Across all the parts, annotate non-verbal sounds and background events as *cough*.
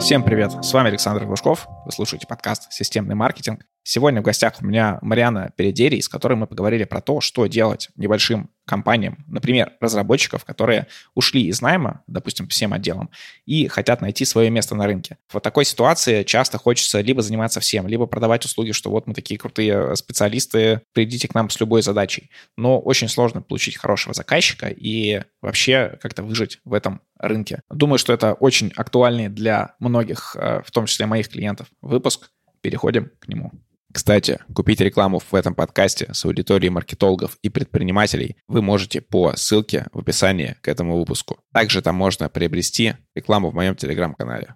Всем привет, с вами Александр Глушков, вы слушаете подкаст «Системный маркетинг». Сегодня в гостях у меня Мариана Передери, с которой мы поговорили про то, что делать небольшим компаниям, например, разработчиков, которые ушли из найма, допустим, всем отделам, и хотят найти свое место на рынке. В такой ситуации часто хочется либо заниматься всем, либо продавать услуги, что вот мы такие крутые специалисты, придите к нам с любой задачей. Но очень сложно получить хорошего заказчика и вообще как-то выжить в этом рынке. Думаю, что это очень актуальный для многих, э, в том числе моих клиентов, выпуск. Переходим к нему. Кстати, купить рекламу в этом подкасте с аудиторией маркетологов и предпринимателей вы можете по ссылке в описании к этому выпуску. Также там можно приобрести рекламу в моем телеграм-канале.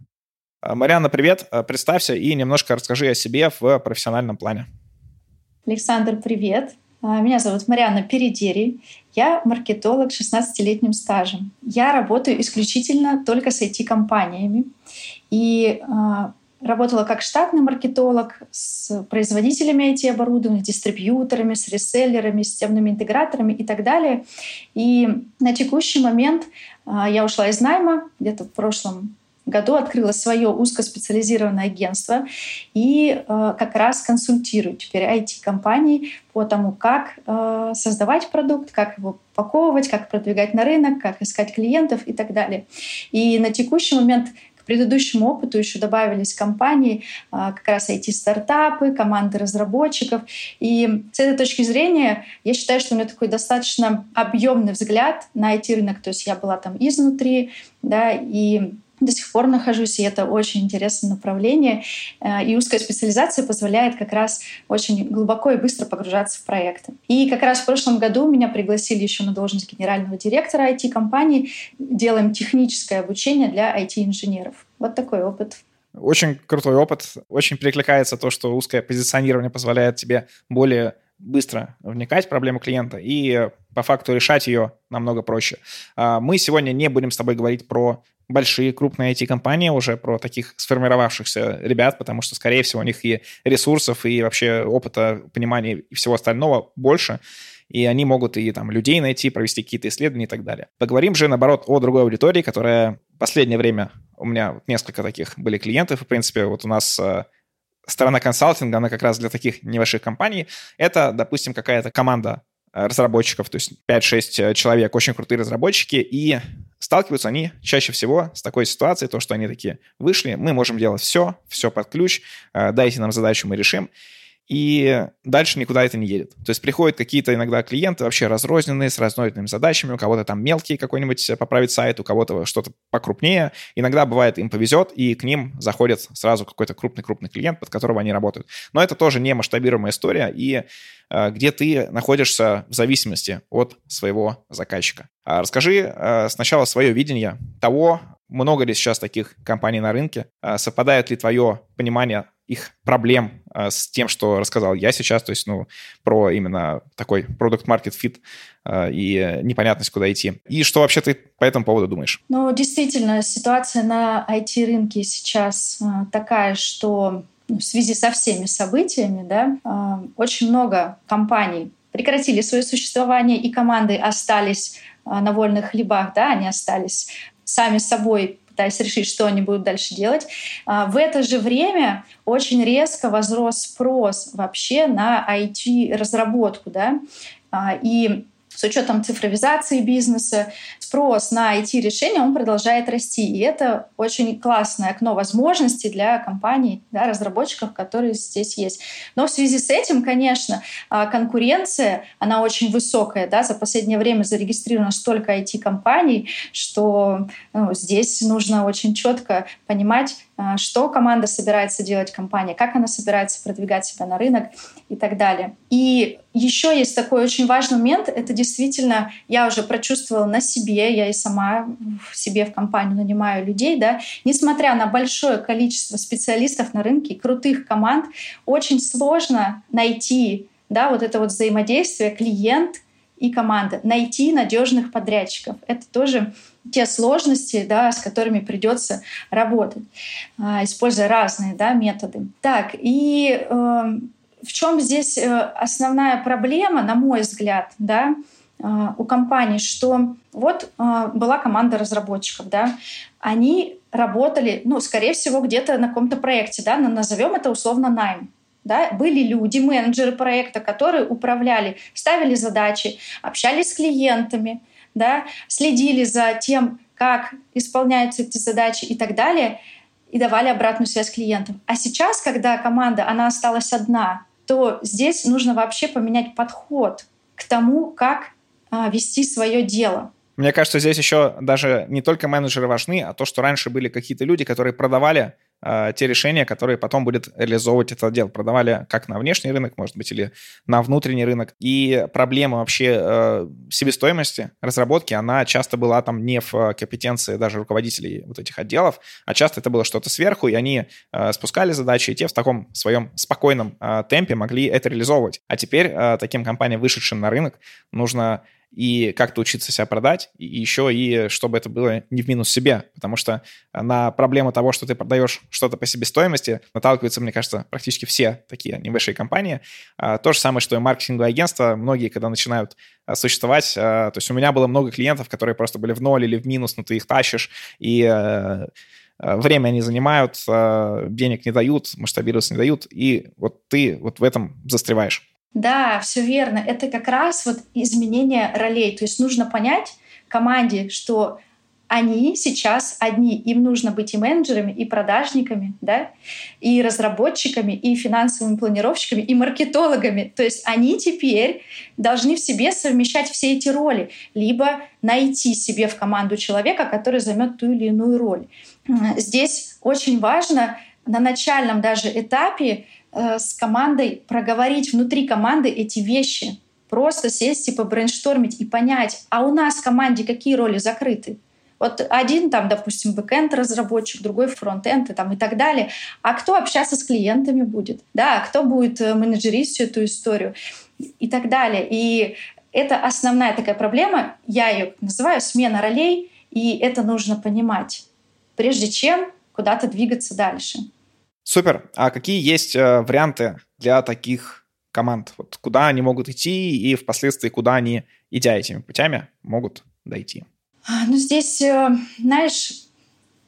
А, Марьяна, привет. А, представься и немножко расскажи о себе в профессиональном плане. Александр, привет. А, меня зовут Марьяна Передери. Я маркетолог с 16-летним стажем. Я работаю исключительно только с IT-компаниями. И Работала как штатный маркетолог с производителями IT-оборудования, дистрибьюторами, с реселлерами, системными интеграторами и так далее. И на текущий момент а, я ушла из найма где-то в прошлом году открыла свое узкоспециализированное агентство и э, как раз консультирую теперь IT-компании по тому, как э, создавать продукт, как его упаковывать, как продвигать на рынок, как искать клиентов и так далее. И на текущий момент предыдущему опыту еще добавились компании, а, как раз IT-стартапы, команды разработчиков. И с этой точки зрения я считаю, что у меня такой достаточно объемный взгляд на IT-рынок. То есть я была там изнутри, да, и до сих пор нахожусь, и это очень интересное направление. Э, и узкая специализация позволяет как раз очень глубоко и быстро погружаться в проекты. И как раз в прошлом году меня пригласили еще на должность генерального директора IT-компании. Делаем техническое обучение для IT-инженеров. Вот такой опыт. Очень крутой опыт. Очень перекликается то, что узкое позиционирование позволяет тебе более быстро вникать в проблему клиента и по факту решать ее намного проще. А, мы сегодня не будем с тобой говорить про большие, крупные IT-компании, уже про таких сформировавшихся ребят, потому что, скорее всего, у них и ресурсов, и вообще опыта, понимания и всего остального больше, и они могут и там людей найти, провести какие-то исследования и так далее. Поговорим же, наоборот, о другой аудитории, которая в последнее время у меня несколько таких были клиентов, и, в принципе, вот у нас э, сторона консалтинга, она как раз для таких небольших компаний. Это, допустим, какая-то команда разработчиков, то есть 5-6 э, человек, очень крутые разработчики, и сталкиваются они чаще всего с такой ситуацией, то, что они такие вышли, мы можем делать все, все под ключ, э, дайте нам задачу, мы решим и дальше никуда это не едет. То есть приходят какие-то иногда клиенты вообще разрозненные, с разнородными задачами, у кого-то там мелкий какой-нибудь поправить сайт, у кого-то что-то покрупнее. Иногда бывает им повезет, и к ним заходит сразу какой-то крупный-крупный клиент, под которого они работают. Но это тоже не масштабируемая история, и э, где ты находишься в зависимости от своего заказчика. А расскажи э, сначала свое видение того, много ли сейчас таких компаний на рынке, э, совпадает ли твое понимание их проблем а, с тем, что рассказал я сейчас, то есть, ну, про именно такой продукт market fit а, и непонятность, куда идти. И что вообще ты по этому поводу думаешь? Ну, действительно, ситуация на IT-рынке сейчас а, такая, что ну, в связи со всеми событиями, да, очень много компаний прекратили свое существование, и команды остались на вольных хлебах, да, они остались сами собой пытаясь решить, что они будут дальше делать. А, в это же время очень резко возрос спрос вообще на IT-разработку. Да? А, и с учетом цифровизации бизнеса, спрос на IT-решения, он продолжает расти. И это очень классное окно возможностей для компаний, да, разработчиков, которые здесь есть. Но в связи с этим, конечно, а, конкуренция, она очень высокая. Да? За последнее время зарегистрировано столько IT-компаний, что ну, здесь нужно очень четко понимать, а, что команда собирается делать, компания, как она собирается продвигать себя на рынок и так далее. И еще есть такой очень важный момент, это действительно я уже прочувствовала на себе, я и сама в себе в компанию нанимаю людей, да, несмотря на большое количество специалистов на рынке, крутых команд, очень сложно найти да, вот это вот взаимодействие клиент и команда, найти надежных подрядчиков. Это тоже те сложности, да, с которыми придется работать, а, используя разные да, методы. Так, и э, в чем здесь основная проблема, на мой взгляд, да, у компаний, что вот была команда разработчиков, да, они работали, ну, скорее всего, где-то на каком-то проекте, да, назовем это условно найм. Да, были люди, менеджеры проекта, которые управляли, ставили задачи, общались с клиентами, да, следили за тем, как исполняются эти задачи и так далее, и давали обратную связь клиентам. А сейчас, когда команда, она осталась одна, то здесь нужно вообще поменять подход к тому, как а, вести свое дело. Мне кажется, здесь еще даже не только менеджеры важны, а то, что раньше были какие-то люди, которые продавали э, те решения, которые потом будет реализовывать этот отдел. Продавали как на внешний рынок, может быть, или на внутренний рынок. И проблема вообще э, себестоимости разработки, она часто была там не в компетенции даже руководителей вот этих отделов, а часто это было что-то сверху, и они э, спускали задачи, и те в таком своем спокойном э, темпе могли это реализовывать. А теперь э, таким компаниям, вышедшим на рынок, нужно и как-то учиться себя продать, и еще и чтобы это было не в минус себе, потому что на проблему того, что ты продаешь что-то по себестоимости, наталкиваются, мне кажется, практически все такие небольшие компании. А, то же самое, что и маркетинговые агентства, многие, когда начинают а, существовать, а, то есть у меня было много клиентов, которые просто были в ноль или в минус, но ты их тащишь, и время они занимают, денег не дают, масштабироваться не дают, и вот ты вот в этом застреваешь. Да, все верно. Это как раз вот изменение ролей. То есть нужно понять команде, что они сейчас одни, им нужно быть и менеджерами, и продажниками, да, и разработчиками, и финансовыми планировщиками, и маркетологами. То есть они теперь должны в себе совмещать все эти роли, либо найти себе в команду человека, который займет ту или иную роль. Здесь очень важно на начальном даже этапе Э, с командой проговорить внутри команды эти вещи. Просто сесть, типа brainstorm ить и понять, а у нас в команде какие роли закрыты. Вот один там, допустим, backend разработчик, другой frontend и, там, и так далее. А кто общаться с клиентами будет? Да, кто будет э, менеджерить всю эту историю? И так далее. И это основная такая проблема, я ее называю смена ролей, и это нужно понимать, прежде чем куда-то двигаться дальше. Супер. А какие есть э, варианты для таких команд? Вот куда они могут идти и впоследствии куда они, идя этими путями, могут дойти? А, ну, здесь, э, знаешь,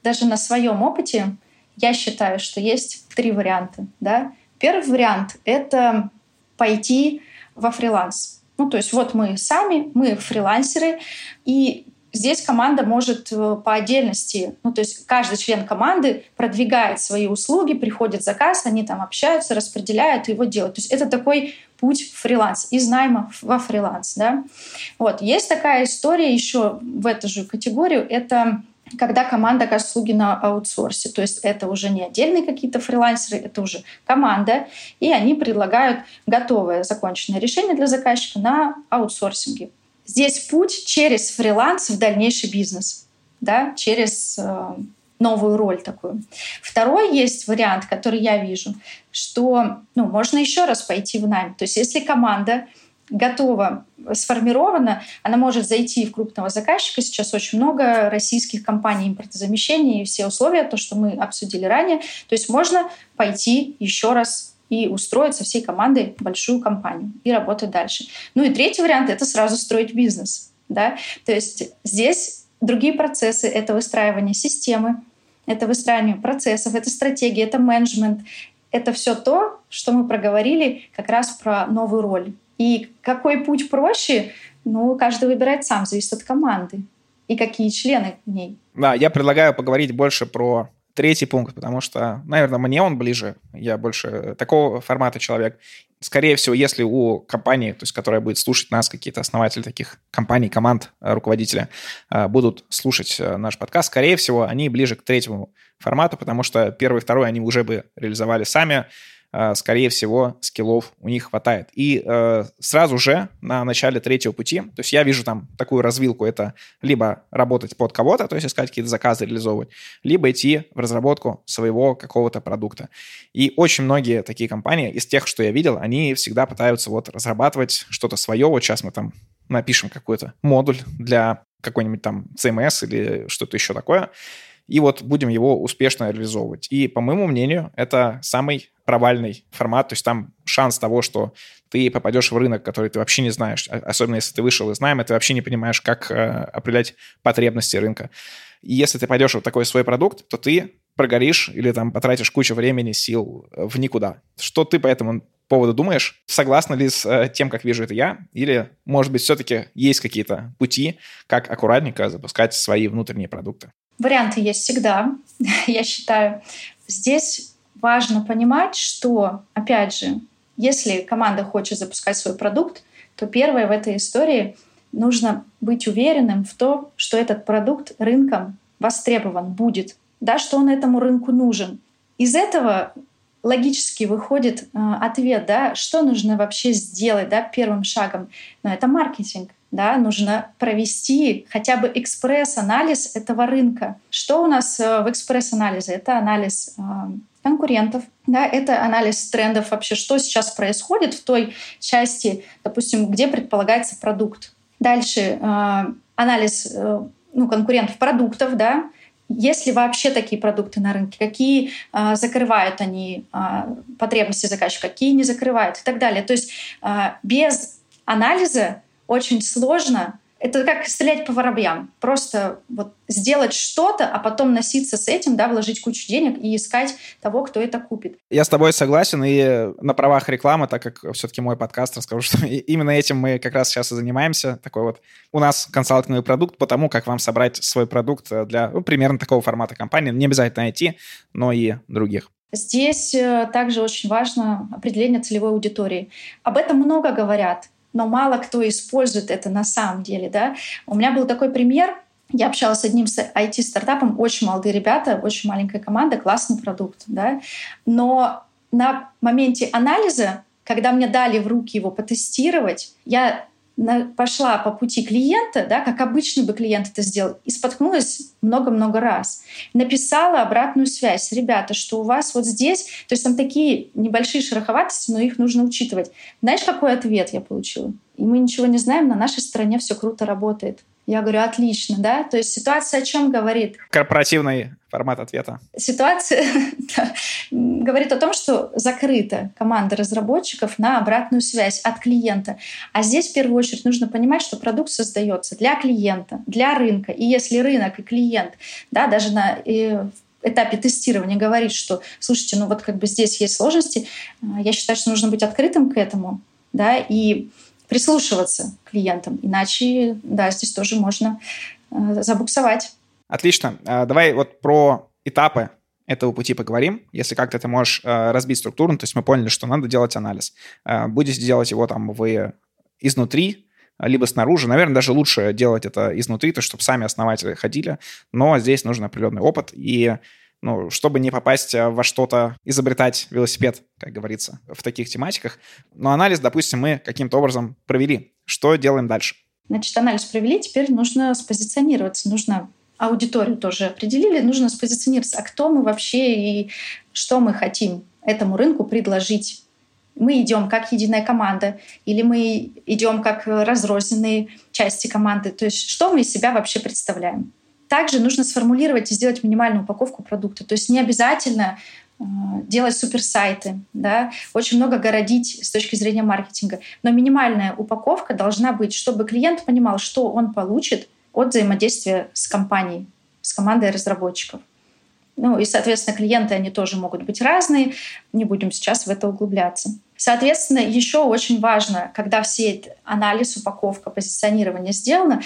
даже на своем опыте я считаю, что есть три варианта. Да? Первый вариант — это пойти во фриланс. Ну, то есть вот мы сами, мы фрилансеры, и Здесь команда может э, по отдельности, ну то есть каждый член команды продвигает свои услуги, приходит заказ, они там общаются, распределяют и его делают. То есть это такой путь фриланс, из найма во фриланс. Да? Вот. Есть такая история еще в эту же категорию, это когда команда оказывает услуги на аутсорсе. То есть это уже не отдельные какие-то фрилансеры, это уже команда, и они предлагают готовое законченное решение для заказчика на аутсорсинге. Здесь путь через фриланс в дальнейший бизнес, да, через э, новую роль такую. Второй есть вариант, который я вижу, что ну, можно еще раз пойти в найм. То есть если команда готова, сформирована, она может зайти в крупного заказчика. Сейчас очень много российских компаний импортозамещения и все условия, то, что мы обсудили ранее. То есть можно пойти еще раз и устроить со всей командой большую компанию и работать дальше. Ну и третий вариант — это сразу строить бизнес. Да? То есть здесь другие процессы — это выстраивание системы, это выстраивание процессов, это стратегия, это менеджмент. Это все то, что мы проговорили как раз про новую роль. И какой путь проще, ну, каждый выбирает сам, зависит от команды и какие члены в ней. Да, я предлагаю поговорить больше про третий пункт, потому что, наверное, мне он ближе. Я больше такого формата человек. Скорее всего, если у компании, то есть которая будет слушать нас, какие-то основатели таких компаний, команд, э, руководителя, э, будут слушать э, наш подкаст, скорее всего, они ближе к третьему формату, потому что первый и второй они уже бы реализовали сами, скорее всего, скиллов у них хватает. И э, сразу же на начале третьего пути, то есть я вижу там такую развилку, это либо работать под кого-то, то есть искать какие-то заказы реализовывать, либо идти в разработку своего какого-то продукта. И очень многие такие компании, из тех, что я видел, они всегда пытаются вот разрабатывать что-то свое. Вот сейчас мы там напишем какой-то модуль для какой-нибудь там CMS или что-то еще такое, и вот будем его успешно реализовывать. И, по моему мнению, это самый провальный формат, то есть там шанс того, что ты попадешь в рынок, который ты вообще не знаешь, а, особенно если ты вышел из найма, ты вообще не понимаешь, как э, определять потребности рынка. И если ты пойдешь в такой свой продукт, то ты прогоришь или там потратишь кучу времени, сил в никуда. Что ты по этому поводу думаешь? Согласна ли с э, тем, как вижу это я? Или, может быть, все-таки есть какие-то пути, как аккуратненько запускать свои внутренние продукты? Варианты есть всегда, *laughs* я считаю. Здесь важно понимать, что, опять же, если команда хочет запускать свой продукт, то первое в этой истории нужно быть уверенным в том, что этот продукт рынком востребован будет, да, что он этому рынку нужен. Из этого логически выходит э, ответ, да, что нужно вообще сделать да, первым шагом. Но это маркетинг. Да, нужно провести хотя бы экспресс-анализ этого рынка. Что у нас э, в экспресс-анализе? Это анализ э, конкурентов, да, это анализ трендов вообще, что сейчас происходит в той части, допустим, где предполагается продукт. Дальше э, анализ ну, конкурентов продуктов, да, есть ли вообще такие продукты на рынке, какие э, закрывают они э, потребности заказчика, какие не закрывают и так далее. То есть э, без анализа очень сложно это как стрелять по воробьям. Просто вот сделать что-то, а потом носиться с этим, да, вложить кучу денег и искать того, кто это купит. Я с тобой согласен, и на правах рекламы, так как все-таки мой подкаст, расскажу, что именно этим мы как раз сейчас и занимаемся. Такой вот у нас консалтинговый продукт по тому, как вам собрать свой продукт для ну, примерно такого формата компании. Не обязательно IT, но и других. Здесь э, также очень важно определение целевой аудитории. Об этом много говорят но мало кто использует это на самом деле. Да? У меня был такой пример. Я общалась с одним IT-стартапом, очень молодые ребята, очень маленькая команда, классный продукт. Да? Но на моменте анализа, когда мне дали в руки его потестировать, я пошла по пути клиента, да, как обычный бы клиент это сделал, и споткнулась много-много раз. Написала обратную связь. Ребята, что у вас вот здесь, то есть там такие небольшие шероховатости, но их нужно учитывать. Знаешь, какой ответ я получила? И мы ничего не знаем, на нашей стороне все круто работает. Я говорю, отлично, да? То есть ситуация о чем говорит? Корпоративный формат ответа. Ситуация *laughs* говорит о том, что закрыта команда разработчиков на обратную связь от клиента. А здесь в первую очередь нужно понимать, что продукт создается для клиента, для рынка. И если рынок и клиент, да, даже на этапе тестирования говорит, что, слушайте, ну вот как бы здесь есть сложности, а, я считаю, что нужно быть открытым к этому, да, и прислушиваться к клиентам. Иначе, да, здесь тоже можно э, забуксовать. Отлично. А, давай вот про этапы этого пути поговорим. Если как-то ты можешь э, разбить структуру, то есть мы поняли, что надо делать анализ. Э, будете делать его там вы изнутри, либо снаружи. Наверное, даже лучше делать это изнутри, то чтобы сами основатели ходили. Но здесь нужен определенный опыт. И ну, чтобы не попасть э, во что-то, изобретать велосипед, как говорится, в таких тематиках. Но анализ, допустим, мы каким-то образом провели. Что делаем дальше? Значит, анализ провели, теперь нужно спозиционироваться, нужно аудиторию тоже определили, нужно спозиционироваться, а кто мы вообще и что мы хотим этому рынку предложить. Мы идем как единая команда, или мы идем как разрозненные части команды. То есть что мы из себя вообще представляем. Также нужно сформулировать и сделать минимальную упаковку продукта. То есть не обязательно э, делать суперсайты, да, очень много городить с точки зрения маркетинга. Но минимальная упаковка должна быть, чтобы клиент понимал, что он получит от взаимодействия с компанией, с командой разработчиков. Ну и, соответственно, клиенты, они тоже могут быть разные. Не будем сейчас в это углубляться. Соответственно, еще очень важно, когда все анализ, упаковка, позиционирование сделано,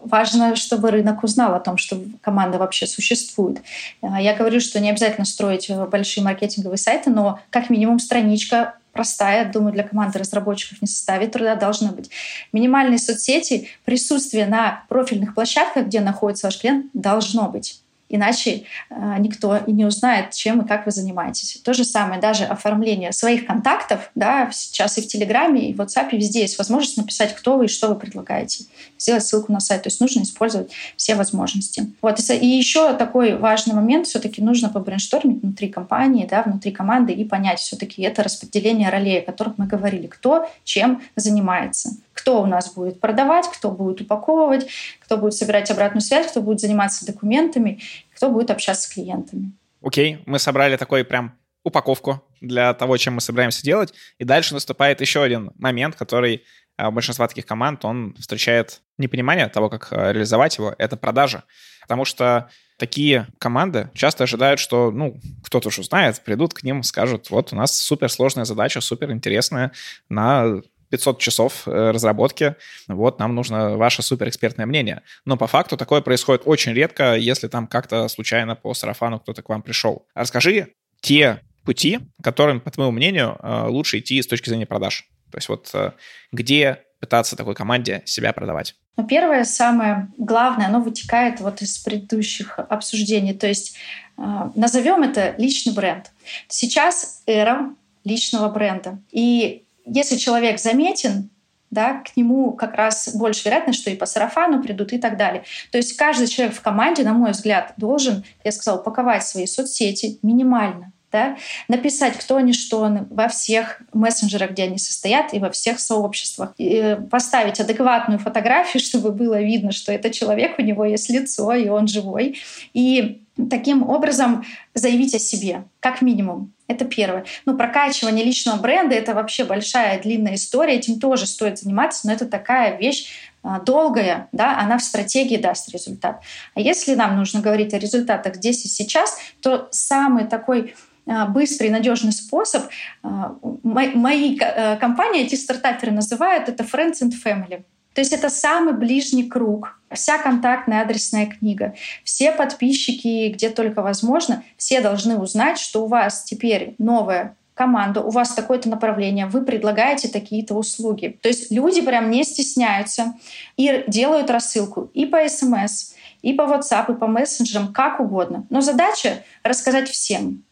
важно, чтобы рынок узнал о том, что команда вообще существует. А, я говорю, что не обязательно строить э, большие маркетинговые сайты, но как минимум страничка простая, думаю, для команды разработчиков не составит труда, должна быть. Минимальные соцсети, присутствие на профильных площадках, где находится ваш клиент, должно быть. Иначе э, никто и не узнает, чем и как вы занимаетесь. То же самое, даже оформление своих контактов, да, сейчас и в Телеграме, и в WhatsApp, и везде есть возможность написать, кто вы и что вы предлагаете. Сделать ссылку на сайт. То есть нужно использовать все возможности. Вот. И еще такой важный момент, все-таки нужно побрейнштормить внутри компании, да, внутри команды и понять все-таки это распределение ролей, о которых мы говорили, кто чем занимается кто у нас будет продавать, кто будет упаковывать, кто будет собирать обратную связь, кто будет заниматься документами кто будет общаться с клиентами. Окей, мы собрали такой прям упаковку для того, чем мы собираемся делать. И дальше наступает еще один момент, который а, большинства таких команд, он встречает непонимание того, как а, реализовать его, это продажа. Потому что такие команды часто ожидают, что, ну, кто-то уж узнает, придут к ним, скажут, вот у нас суперсложная задача, суперинтересная на 500 часов э, разработки, вот нам нужно ваше суперэкспертное мнение. Но по факту такое происходит очень редко, если там как-то случайно по сарафану кто-то к вам пришел. Расскажи те пути, которым, по твоему мнению, э, лучше идти с точки зрения продаж. То есть вот э, где пытаться такой команде себя продавать? Ну, первое, самое главное, оно вытекает вот из предыдущих обсуждений. То есть назовем это личный бренд. Сейчас эра личного бренда. И если человек заметен, да, к нему как раз больше вероятность, что и по сарафану придут и так далее. То есть каждый человек в команде, на мой взгляд, должен, я сказала, упаковать свои соцсети минимально да, написать, кто они, что они во всех мессенджерах, где они состоят, и во всех сообществах, и э, поставить адекватную фотографию, *laughs* чтобы было видно, что это человек, у него есть лицо, и он живой, и таким образом заявить о себе, как минимум. Это первое. Ну, прокачивание личного бренда — это вообще большая длинная история, этим тоже стоит заниматься, но это такая вещь, а, долгая, да, она в стратегии даст результат. А если нам нужно говорить о результатах здесь и сейчас, то самый такой а, быстрый надежный способ. А, мои э, компании, эти стартаперы называют это Friends and Family. То есть это самый ближний круг, вся контактная адресная книга, все подписчики, где только возможно, все должны узнать, что у вас теперь новая команда, у вас такое-то направление, вы предлагаете такие-то услуги. То есть люди прям не стесняются и делают рассылку и по СМС, и по WhatsApp, и по мессенджерам, как угодно. Но задача — рассказать всем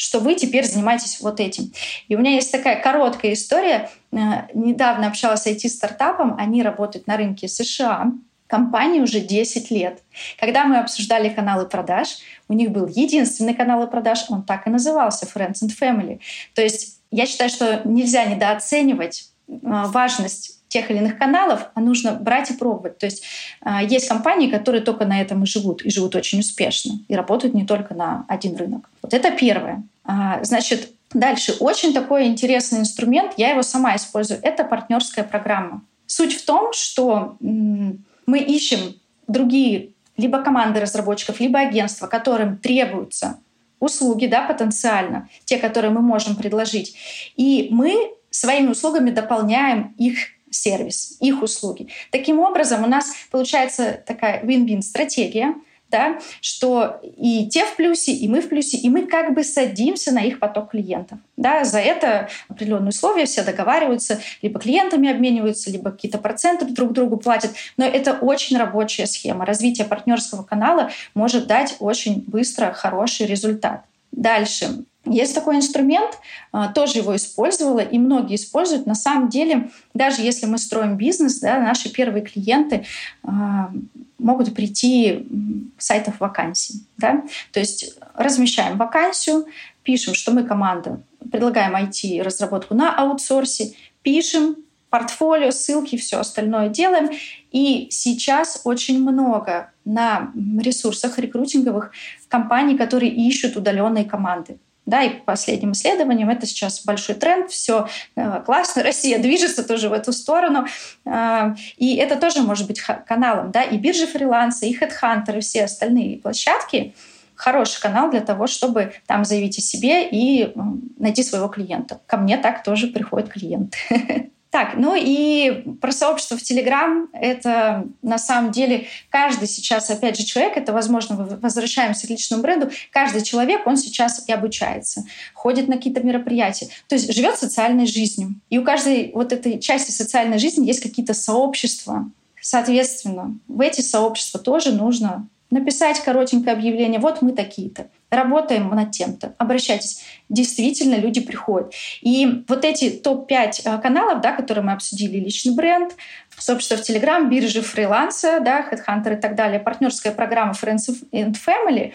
что вы теперь занимаетесь вот этим. И у меня есть такая короткая история. Э, недавно общалась с IT-стартапом, они работают на рынке США, компании уже 10 лет. Когда мы обсуждали каналы продаж, у них был единственный канал продаж, он так и назывался Friends and Family. То есть я считаю, что нельзя недооценивать э, важность тех или иных каналов, а нужно брать и пробовать. То есть э, есть компании, которые только на этом и живут, и живут очень успешно, и работают не только на один рынок. Вот это первое. А, значит, дальше очень такой интересный инструмент, я его сама использую, это партнерская программа. Суть в том, что мы ищем другие либо команды разработчиков, либо агентства, которым требуются услуги, да, потенциально, те, которые мы можем предложить. И мы своими услугами дополняем их сервис, их услуги. Таким образом, у нас получается такая win-win стратегия, да, что и те в плюсе, и мы в плюсе, и мы как бы садимся на их поток клиентов. Да, за это определенные условия все договариваются, либо клиентами обмениваются, либо какие-то проценты друг другу платят. Но это очень рабочая схема. Развитие партнерского канала может дать очень быстро хороший результат. Дальше. Есть такой инструмент, а, тоже его использовала, и многие используют. На самом деле, даже если мы строим бизнес, да, наши первые клиенты а, могут прийти с сайтов вакансий. Да? То есть размещаем вакансию, пишем, что мы команда, предлагаем IT-разработку на аутсорсе, пишем портфолио, ссылки, все остальное делаем. И сейчас очень много на ресурсах рекрутинговых компаний, которые ищут удаленные команды. Да, и по последним исследованиям это сейчас большой тренд, все э, классно, *laughs* Россия движется тоже в эту сторону, э, и это тоже может быть каналом, да, и биржи фриланса, и HeadHunter, и все остальные площадки, хороший канал для того, чтобы там заявить о себе и найти своего клиента. Ко мне так тоже приходят клиенты. *laughs* Так, ну и про сообщество в Телеграм. Это на самом деле каждый сейчас, опять же, человек, это, возможно, возвращаемся к личному бренду, каждый человек, он сейчас и обучается, ходит на какие-то мероприятия, то есть живет социальной жизнью. И у каждой вот этой части социальной жизни есть какие-то сообщества. Соответственно, в эти сообщества тоже нужно написать коротенькое объявление, вот мы такие-то работаем над тем-то, обращайтесь. Действительно, люди приходят. И вот эти топ-5 э, каналов, да, которые мы обсудили, личный бренд, сообщество в Telegram, биржи фриланса, да, Headhunter и так далее, партнерская программа Friends and Family,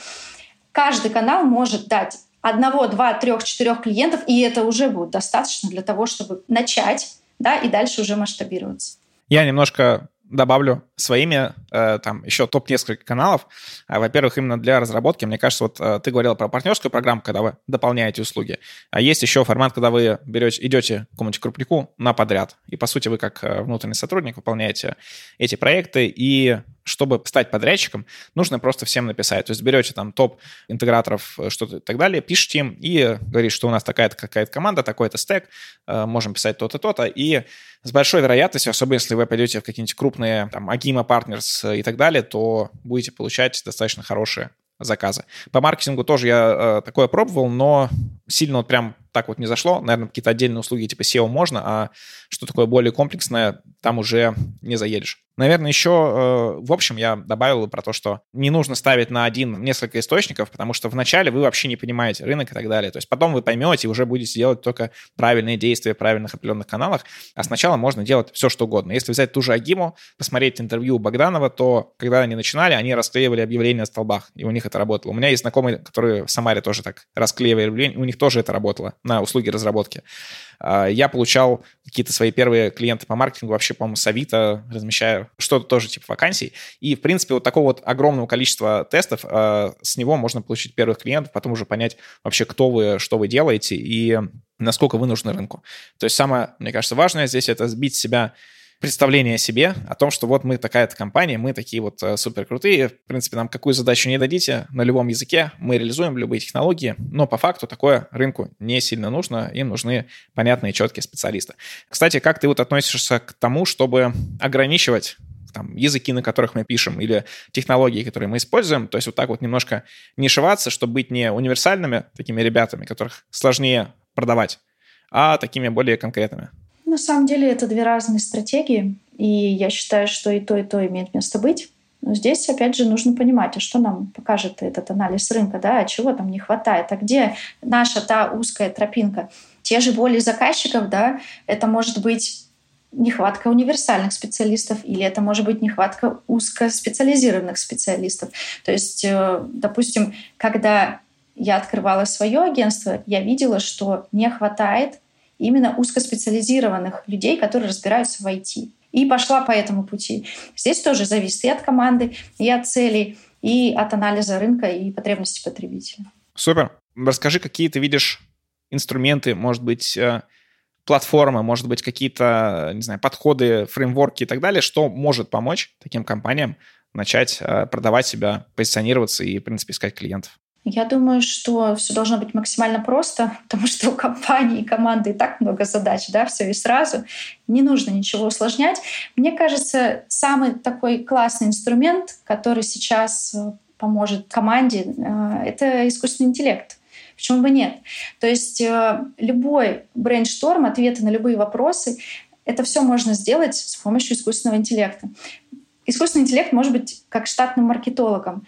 каждый канал может дать одного, два, трех, четырех клиентов, и это уже будет достаточно для того, чтобы начать, да, и дальше уже масштабироваться. Я немножко добавлю своими, э, там, еще топ несколько каналов. А, во-первых, именно для разработки, мне кажется, вот э, ты говорил про партнерскую программу, когда вы дополняете услуги. А есть еще формат, когда вы берете, идете к какому-нибудь крупнику на подряд. И, по сути, вы как э, внутренний сотрудник выполняете эти проекты, и чтобы стать подрядчиком, нужно просто всем написать. То есть берете там топ интеграторов, что-то и так далее, пишите им и говорите, что у нас такая-то какая-то команда, такой-то стек, можем писать то-то, то-то, и с большой вероятностью, особенно если вы пойдете в какие-нибудь крупные там Agima Partners и так далее, то будете получать достаточно хорошие заказы. По маркетингу тоже я э, такое пробовал, но сильно вот прям так вот не зашло. Наверное, какие-то отдельные услуги типа SEO можно, а что такое более комплексное, там уже не заедешь. Наверное, еще, э, в общем, я добавил про то, что не нужно ставить на один несколько источников, потому что вначале вы вообще не понимаете рынок и так далее. То есть потом вы поймете и уже будете делать только правильные действия в правильных определенных каналах, а сначала можно делать все, что угодно. Если взять ту же Агиму, посмотреть интервью Богданова, то когда они начинали, они расклеивали объявления на столбах, и у них это работало. У меня есть знакомые, которые в Самаре тоже так расклеивали объявления, у них тоже это работало на услуги разработки. А, я получал какие-то свои первые клиенты по маркетингу вообще, по-моему, с Авито, размещая что-то тоже типа вакансий. И, в принципе, вот такого вот огромного количества тестов, а, с него можно получить первых клиентов, потом уже понять вообще, кто вы, что вы делаете и насколько вы нужны рынку. То есть самое, мне кажется, важное здесь это сбить себя представление о себе, о том, что вот мы такая-то компания, мы такие вот э, супер крутые, в принципе, нам какую задачу не дадите, на любом языке мы реализуем любые технологии, но по факту такое рынку не сильно нужно, им нужны понятные, четкие специалисты. Кстати, как ты вот относишься к тому, чтобы ограничивать там, языки, на которых мы пишем, или технологии, которые мы используем. То есть вот так вот немножко нишеваться, чтобы быть не универсальными такими ребятами, которых сложнее продавать, а такими более конкретными. На самом деле это две разные стратегии, и я считаю, что и то, и то имеет место быть. Но здесь, опять же, нужно понимать, а что нам покажет этот анализ рынка, да, а чего там не хватает, а где наша та узкая тропинка. Те же боли заказчиков, да, это может быть нехватка универсальных специалистов или это может быть нехватка узкоспециализированных специалистов. То есть, э, допустим, когда я открывала свое агентство, я видела, что не хватает именно узкоспециализированных людей, которые разбираются в IT. И пошла по этому пути. Здесь тоже зависит и от команды, и от целей, и от анализа рынка и потребностей потребителя. Супер. Расскажи, какие ты видишь инструменты, может быть, э, платформы, может быть, какие-то, не знаю, подходы, фреймворки и так далее, что может помочь таким компаниям начать э, продавать себя, позиционироваться и, в принципе, искать клиентов? Я думаю, что все должно быть максимально просто, *laughs* потому что у компании и команды и так много задач, да, все и сразу. Не нужно ничего усложнять. Мне кажется, самый такой классный инструмент, который сейчас э, поможет команде, э, это искусственный интеллект. Почему бы нет? То есть э, любой брейншторм, ответы на любые вопросы, это все можно сделать с помощью искусственного интеллекта. Искусственный интеллект может быть как штатным маркетологом.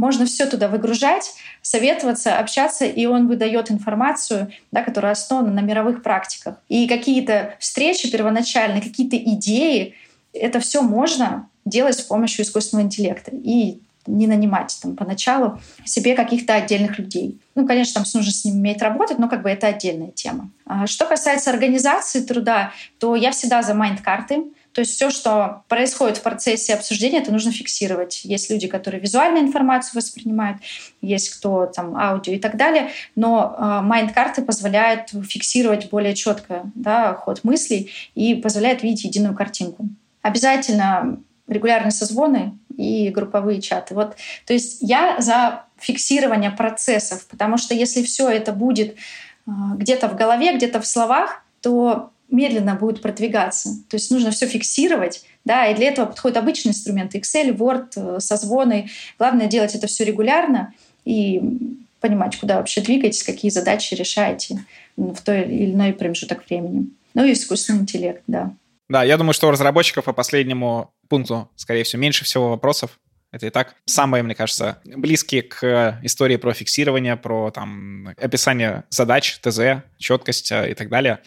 Можно все туда выгружать, советоваться, общаться, и он выдает информацию, да, которая основана на мировых практиках. И какие-то встречи первоначальные, какие-то идеи, это все можно делать с помощью искусственного интеллекта. И не нанимать там поначалу себе каких-то отдельных людей. Ну, конечно, там нужно с ним уметь работать, но как бы это отдельная тема. А что касается организации труда, то я всегда за майнд-карты. То есть все, что происходит в процессе обсуждения, это нужно фиксировать. Есть люди, которые визуальную информацию воспринимают, есть кто там аудио и так далее, но э, майнд-карты позволяют фиксировать более четко да, ход мыслей и позволяют видеть единую картинку. Обязательно регулярные созвоны и групповые чаты. Вот, то есть я за фиксирование процессов, потому что если все это будет э, где-то в голове, где-то в словах, то медленно будет продвигаться. То есть нужно все фиксировать, да, и для этого подходят обычные инструменты Excel, Word, э, созвоны. Главное делать это все регулярно и понимать, куда вообще двигаетесь, какие задачи решаете в той или иной промежуток времени. Ну и искусственный интеллект, да. Да, я думаю, что у разработчиков по последнему пункту, скорее всего, меньше всего вопросов. Это и так самые, мне кажется, близкие к истории про фиксирование, про там описание задач, ТЗ, четкость э, и так далее.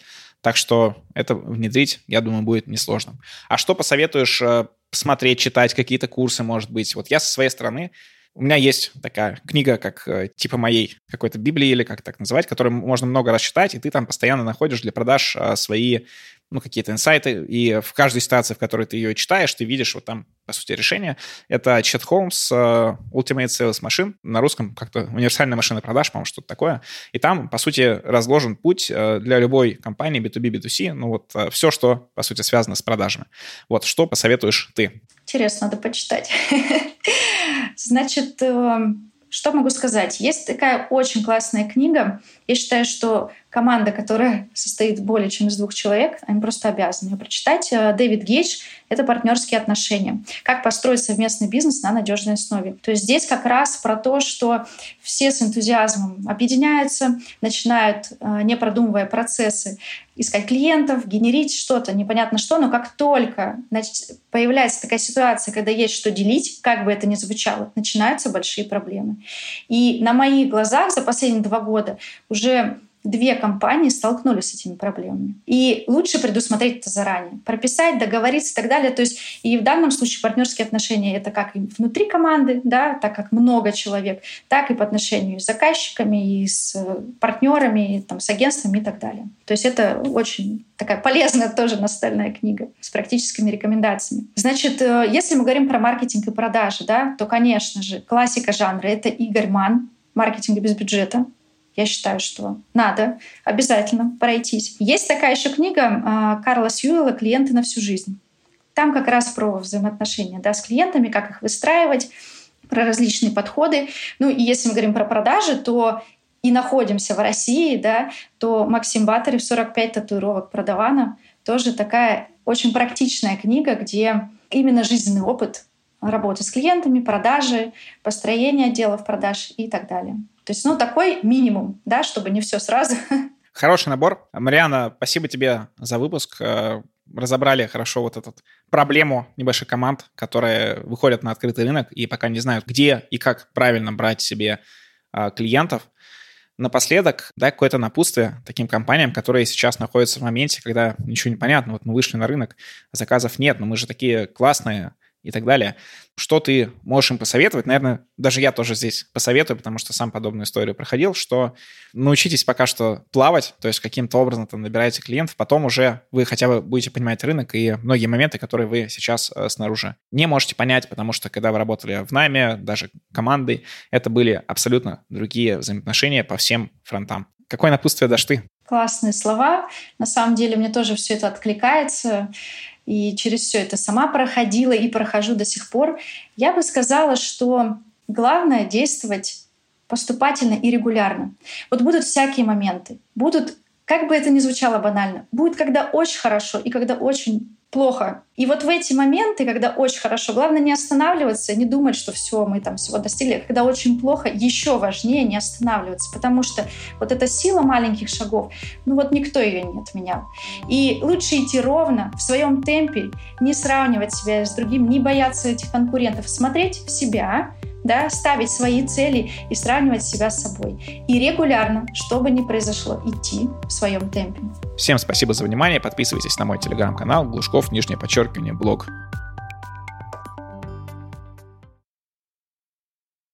Так что это внедрить, я думаю, будет несложно. А что посоветуешь э, посмотреть, читать, какие-то курсы, может быть? Вот я со своей стороны У меня есть такая книга, как э, типа моей какой-то Библии или как так называть, которую можно много раз читать, и ты там постоянно находишь для продаж а, свои ну, какие-то инсайты, и в каждой ситуации, в которой ты ее читаешь, ты видишь вот там, по сути, решение. Это Чет Холмс uh, Ultimate Sales Machine, на русском как-то универсальная машина продаж, по-моему, что-то такое. И там, по сути, разложен путь uh, для любой компании B2B, B2C, ну вот uh, все, что, по сути, связано с продажами. Вот, что посоветуешь ты? Интересно, надо почитать. *laughs* Значит, что могу сказать? Есть такая очень классная книга. Я считаю, что команда, которая состоит более чем из двух человек, они просто обязаны ее прочитать. Э, Дэвид Гейдж — это партнерские отношения. Как построить совместный бизнес на надежной основе. То есть здесь как раз про то, что все с энтузиазмом объединяются, начинают, э, не продумывая процессы, искать клиентов, генерить что-то, непонятно что, но как только значит, появляется такая ситуация, когда есть что делить, как бы это ни звучало, начинаются большие проблемы. И на моих глазах за последние два года уже две компании столкнулись с этими проблемами. И лучше предусмотреть это заранее. Прописать, договориться и так далее. То есть и в данном случае партнерские отношения — это как и внутри команды, да, так как много человек, так и по отношению с заказчиками, и с партнерами, и, там, с агентствами и так далее. То есть это очень такая полезная тоже настольная книга с практическими рекомендациями. Значит, э, если мы говорим про маркетинг и продажи, да, то, конечно же, классика жанра — это Игорь Ман, маркетинг без бюджета. Я считаю, что надо обязательно пройтись. Есть такая еще книга а, Карла Сьюэлла «Клиенты на всю жизнь». Там как раз про взаимоотношения да, с клиентами, как их выстраивать, про различные подходы. Ну и если мы говорим про продажи, то и находимся в России, да, то Максим Батарев «45 татуировок продавана» тоже такая очень практичная книга, где именно жизненный опыт работы с клиентами, продажи, построение отделов продаж и так далее. То есть, ну, такой минимум, да, чтобы не все сразу. Хороший набор. Мариана, спасибо тебе за выпуск. Э, разобрали хорошо вот эту проблему небольших команд, которые выходят на открытый рынок и пока не знают, где и как правильно брать себе э, клиентов. Напоследок, дай какое-то напутствие таким компаниям, которые сейчас находятся в моменте, когда ничего не понятно. Вот мы вышли на рынок, заказов нет, но мы же такие классные, и так далее. Что ты можешь им посоветовать? Наверное, даже я тоже здесь посоветую, потому что сам подобную историю проходил, что научитесь пока что плавать, то есть каким-то образом там набираете клиентов, потом уже вы хотя бы будете понимать рынок и многие моменты, которые вы сейчас э, снаружи не можете понять, потому что когда вы работали в найме, даже командой, это были абсолютно другие взаимоотношения по всем фронтам. Какое напутствие дашь ты? Классные слова. На самом деле мне тоже все это откликается и через все это сама проходила и прохожу до сих пор, я бы сказала, что главное действовать поступательно и регулярно. Вот будут всякие моменты, будут, как бы это ни звучало банально, будет когда очень хорошо и когда очень плохо. И вот в эти моменты, когда очень хорошо, главное не останавливаться, не думать, что все, мы там всего достигли. Когда очень плохо, еще важнее не останавливаться, потому что вот эта сила маленьких шагов, ну вот никто ее не отменял. И лучше идти ровно, в своем темпе, не сравнивать себя с другим, не бояться этих конкурентов, смотреть в себя, да, ставить свои цели и сравнивать себя с собой. И регулярно, что бы ни произошло, идти в своем темпе. Всем спасибо за внимание. Подписывайтесь на мой телеграм-канал Глушков, нижнее подчеркивание, блог.